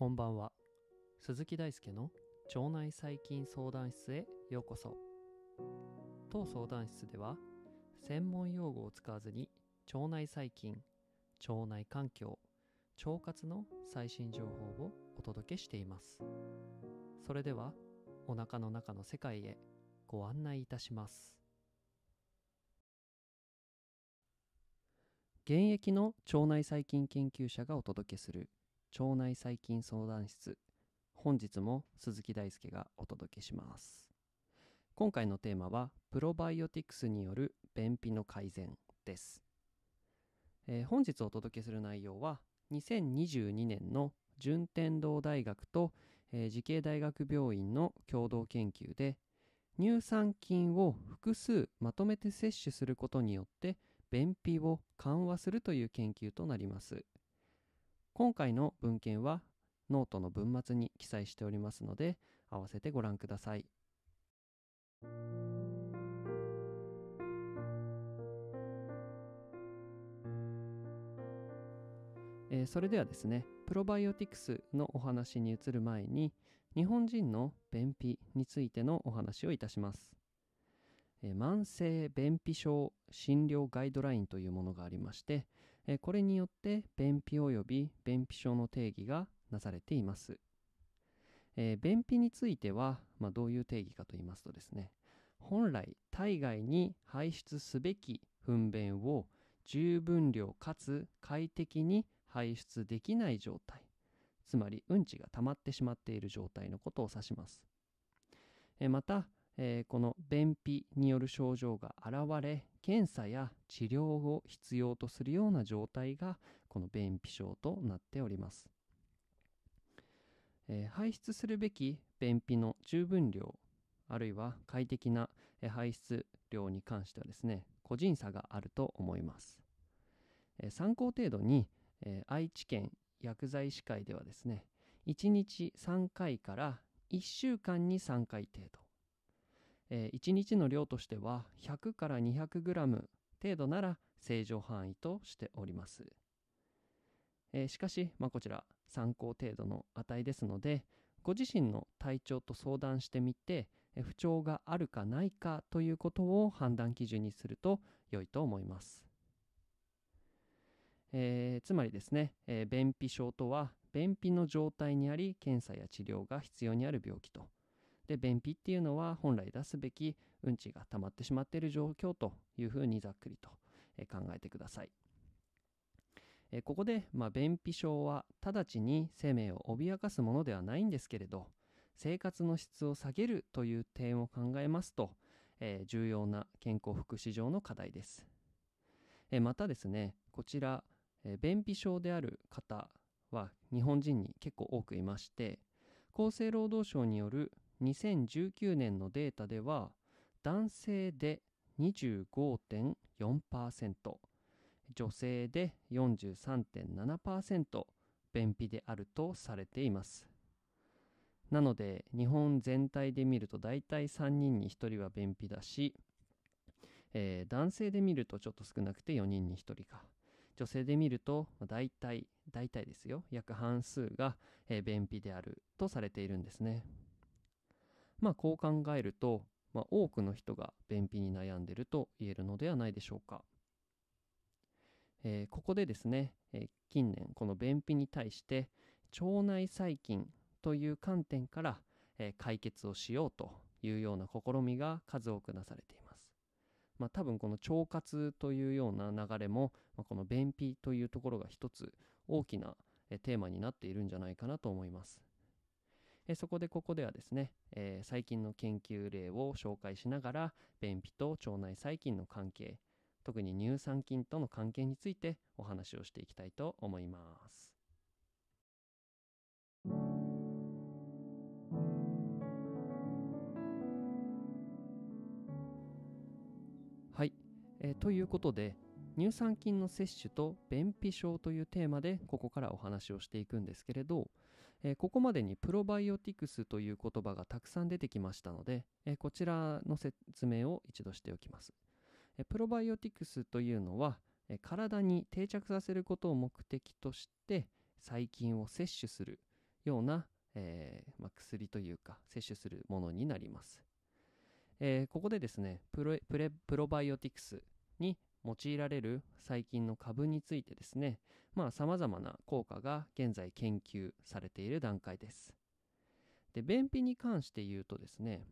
こんばんは。鈴木大輔の腸内細菌相談室へようこそ。当相談室では専門用語を使わずに腸内細菌腸内環境腸活の最新情報をお届けしています。それではお腹の中の世界へご案内いたします。現役の腸内細菌研究者がお届けする腸内細菌相談室。本日も鈴木大輔がお届けします。今回のテーマはプロバイオティクスによる便秘の改善です、えー本日お届けする内容は2022年の順天堂大学と、えー慈恵大学病院の共同研究で乳酸菌を複数まとめて摂取することによって便秘を緩和するという研究となります。今回の文献はノートの文末に記載しておりますので合わせてご覧ください。えーそれではですねプロバイオティクスのお話に移る前に日本人の便秘についてのお話をいたします、えー慢性便秘症診療ガイドラインというものがありましてえこれによって便秘及び便秘症の定義がなされています、え便秘については、まあ、どういう定義かと言いますとですね本来体外に排出すべき糞便を十分量かつ快適に排出できない状態つまりうんちが溜まってしまっている状態のことを指します。えまた、えーこの便秘による症状が現れ検査や治療を必要とするような状態がこの便秘症となっております、えー排出するべき便秘の十分量あるいは快適な排出量に関してはですね個人差があると思います。えー参考程度に、えー愛知県薬剤師会ではですね1日3回から1週間に3回程度、え1日の量としては100から 200g 程度なら正常範囲としております、えーしかし、まあ、こちら参考程度の値ですのでご自身の体調と相談してみて不調があるかないかということを判断基準にすると良いと思います。えーつまりですね、えー便秘症とは便秘の状態にあり検査や治療が必要にある病気と。で便秘っていうのは本来出すべきうんちが溜まってしまっている状況というふうにざっくりと、考えてください、ここで、まあ、便秘症は直ちに生命を脅かすものではないんですけれど生活の質を下げるという点を考えますと、えー重要な健康福祉上の課題です。えまたですねこちらえ便秘症である方は日本人に結構多くいまして厚生労働省による2019年のデータでは男性で25.4%女性で43.7%便秘であるとされています。なので日本全体で見ると大体3人に1人は便秘だし、えー男性で見るとちょっと少なくて4人に1人か。女性で見ると大体大体ですよ。約半数が、えー便秘であるとされているんですね。まあこう考えると、まあ、多くの人が便秘に悩んでると言えるのではないでしょうか、えーここでですね、えー近年この便秘に対して腸内細菌という観点から、えー解決をしようというような試みが数多くなされていますまあ、多分この腸活というような流れも、まあ、この便秘というところが一つ大きなえテーマになっているんじゃないかなと思います。えそこでここではですね、えー最近の研究例を紹介しながら便秘と腸内細菌の関係特に乳酸菌との関係についてお話をしていきたいと思います。はい、えーということで乳酸菌の摂取と便秘症というテーマでここからお話をしていくんですけれど、えーここまでにプロバイオティクスという言葉がたくさん出てきましたので、えーこちらの説明を一度しておきます。えープロバイオティクスというのは、え体に定着させることを目的として細菌を摂取するような、えまあ、薬というか摂取するものになります、えここでですねプロプロバイオティクスに用いられる細菌の株についてですね。まあ様々な効果が現在研究されている段階です。で便秘に関して言うとですね、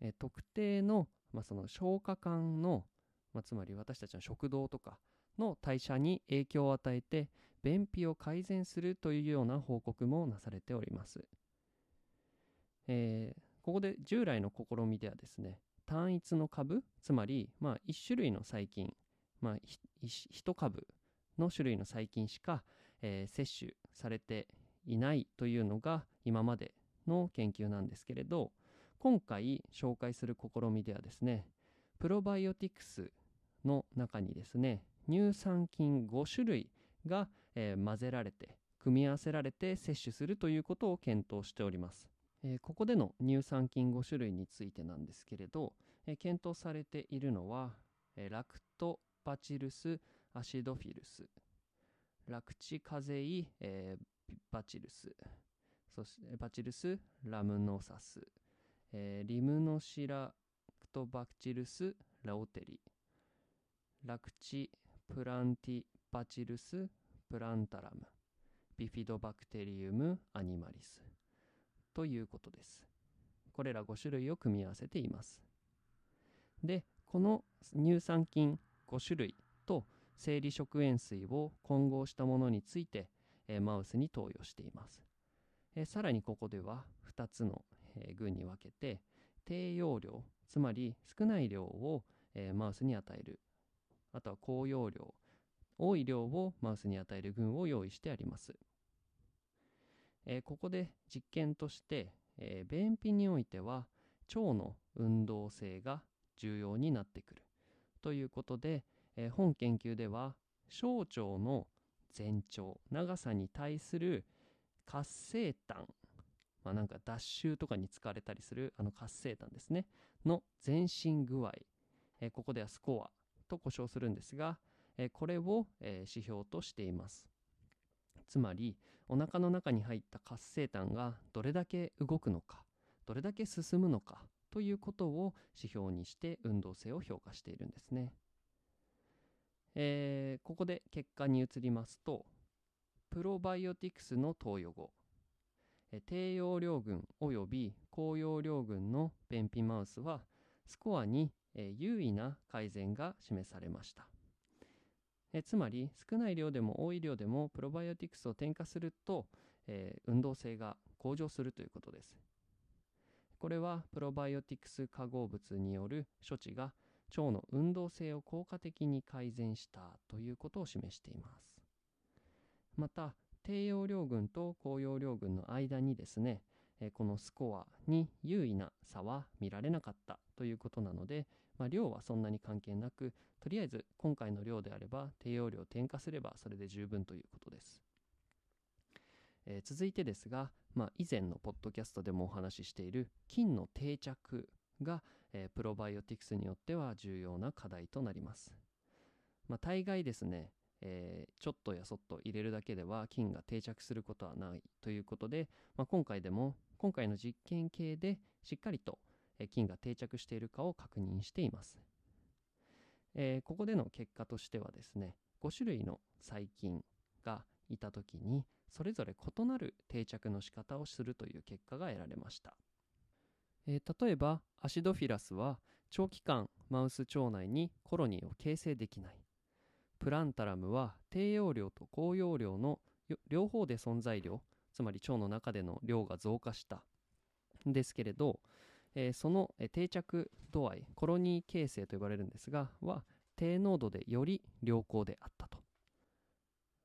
え特定の,、まあその消化管の、まあ、つまり私たちの食道とかの代謝に影響を与えて便秘を改善するというような報告もなされております、えーここで従来の試みではですね単一の株つまり、まあ、1種類の細菌、まあ、1株の種類の細菌しか、えー摂取されていないというのが今までの研究なんですけれど今回紹介する試みではですねプロバイオティクスの中にですね乳酸菌5種類が、えー混ぜられて組み合わせられて摂取するということを検討しております、えーここでの乳酸菌5種類についてなんですけれど、えー検討されているのは、えーラクトバチルスアシドフィルスラクチカゼイ、えーバチルスそしてバチルスラムノサス、えーリムノシラクトバクチルスラオテリラクチプランティバチルスプランタラム。ビフィドバクテリウムアニマリスということです。これら5種類を組み合わせています。でこの乳酸菌5種類と生理食塩水を混合したものについて、えーマウスに投与しています、えーさらにここでは2つの、えー群に分けて低用量つまり少ない量を、えマウスに与える。あとは高用量多い量をマウスに与える群を用意してあります、えここで実験として、え便秘においては腸の運動性が重要になってくる。ということで、えー本研究では小腸の全長長さに対する活性炭まあなんか脱臭とかに使われたりするあの活性炭ですねの前進具合、えーここではスコアと呼称するんですが、えーこれを、えー指標としています。つまりお腹の中に入った活性炭がどれだけ動くのかどれだけ進むのかということを指標にして運動性を評価しているんですね、えーここで結果に移りますとプロバイオティクスの投与後低用量群および高用量群の便秘マウスはスコアに優位な改善が示されました。えつまり少ない量でも多い量でもプロバイオティクスを添加すると、え運動性が向上するということです。これはプロバイオティクス化合物による処置が腸の運動性を効果的に改善したということを示しています。また低用量群と高用量群の間にですねえこのスコアに優位な差は見られなかったということなので、まあ、量はそんなに関係なくとりあえず今回の量であれば低用量を添加すればそれで十分ということです、えー続いてですが、まあ、以前のポッドキャストでもお話ししている菌の定着が、えープロバイオティクスによっては重要な課題となります、まあ、大概ですねえーちょっとやそっと入れるだけでは菌が定着することはないということで、まあ、今回でも今回の実験系でしっかりと菌が定着しているかを確認しています、えーここでの結果としてはですね5種類の細菌がいた時にそれぞれ異なる定着の仕方をするという結果が得られました、えー例えばアシドフィラスは長期間マウス腸内にコロニーを形成できない。プランタラムは低用量と高用量の両方で存在量つまり腸の中での量が増加した。んですけれど、えーその定着度合いコロニー形成と呼ばれるんですがは低濃度でより良好であったと。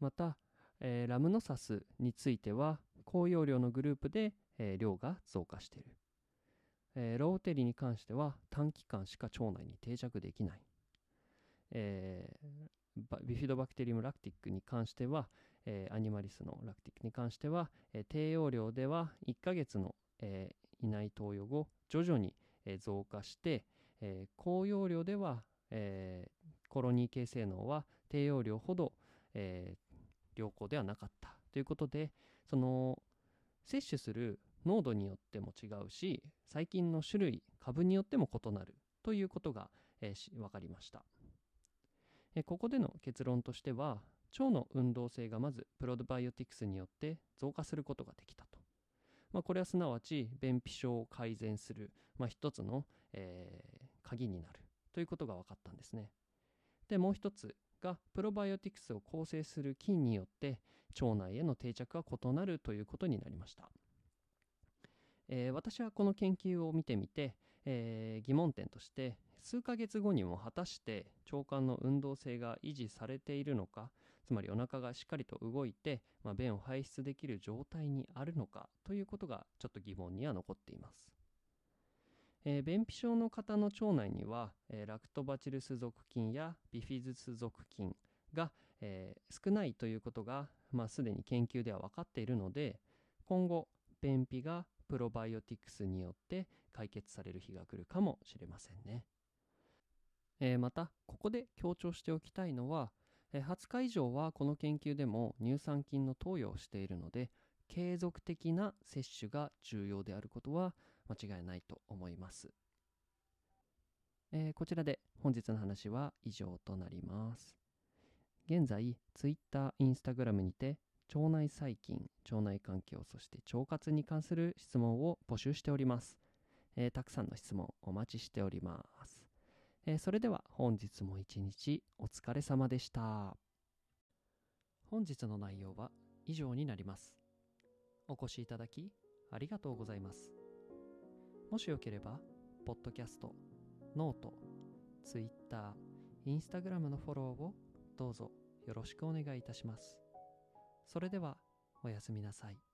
また、えーラムノサスについては高用量のグループで、えー量が増加している、えーローテリに関しては短期間しか腸内に定着できない、えビフィドバクテリウムラクティックに関しては、えアニマリスのラクティックに関しては、え低用量では1ヶ月の、えー胃内投与後徐々に、増加して、え高用量では、えコロニー系性能は低用量ほど、えー良好ではなかったということでその摂取する濃度によっても違うし細菌の種類株によっても異なるということが、えー、分かりました、えここでの結論としては腸の運動性がまずプロバイオティクスによって増加することができたと、まあ、これはすなわち便秘症を改善する、まあ、一つの、えー、鍵になるということが分かったんですね。でもう一つがプロバイオティクスを構成する菌によって腸内への定着が異なるということになりました、えー、私はこの研究を見てみて、えー、疑問点として数ヶ月後にも果たして腸管の運動性が維持されているのかつまりお腹がしっかりと動いて、まあ、便を排出できる状態にあるのかということがちょっと疑問には残っています。えー、便秘症の方の腸内には、えー、ラクトバチルス属菌やビフィズス属菌が、えー、少ないということが、まあ、すでに研究では分かっているので今後便秘がプロバイオティクスによって解決される日が来るかもしれませんね、えまたここで強調しておきたいのはえ20日以上はこの研究でも乳酸菌の投与をしているので継続的な摂取が重要であることは間違いないと思います、えー、こちらで本日の話は以上となります現在 Twitter、Instagram にて腸内細菌、腸内環境そして腸活に関する質問を募集しております、えー、たくさんの質問お待ちしておりますえー、それでは本日も一日お疲れ様でした。本日の内容は以上になります。お越しいただきありがとうございます。もしよければ、ポッドキャスト、ノート、ツイッター、インスタグラムのフォローをどうぞよろしくお願いいたします。それではおやすみなさい。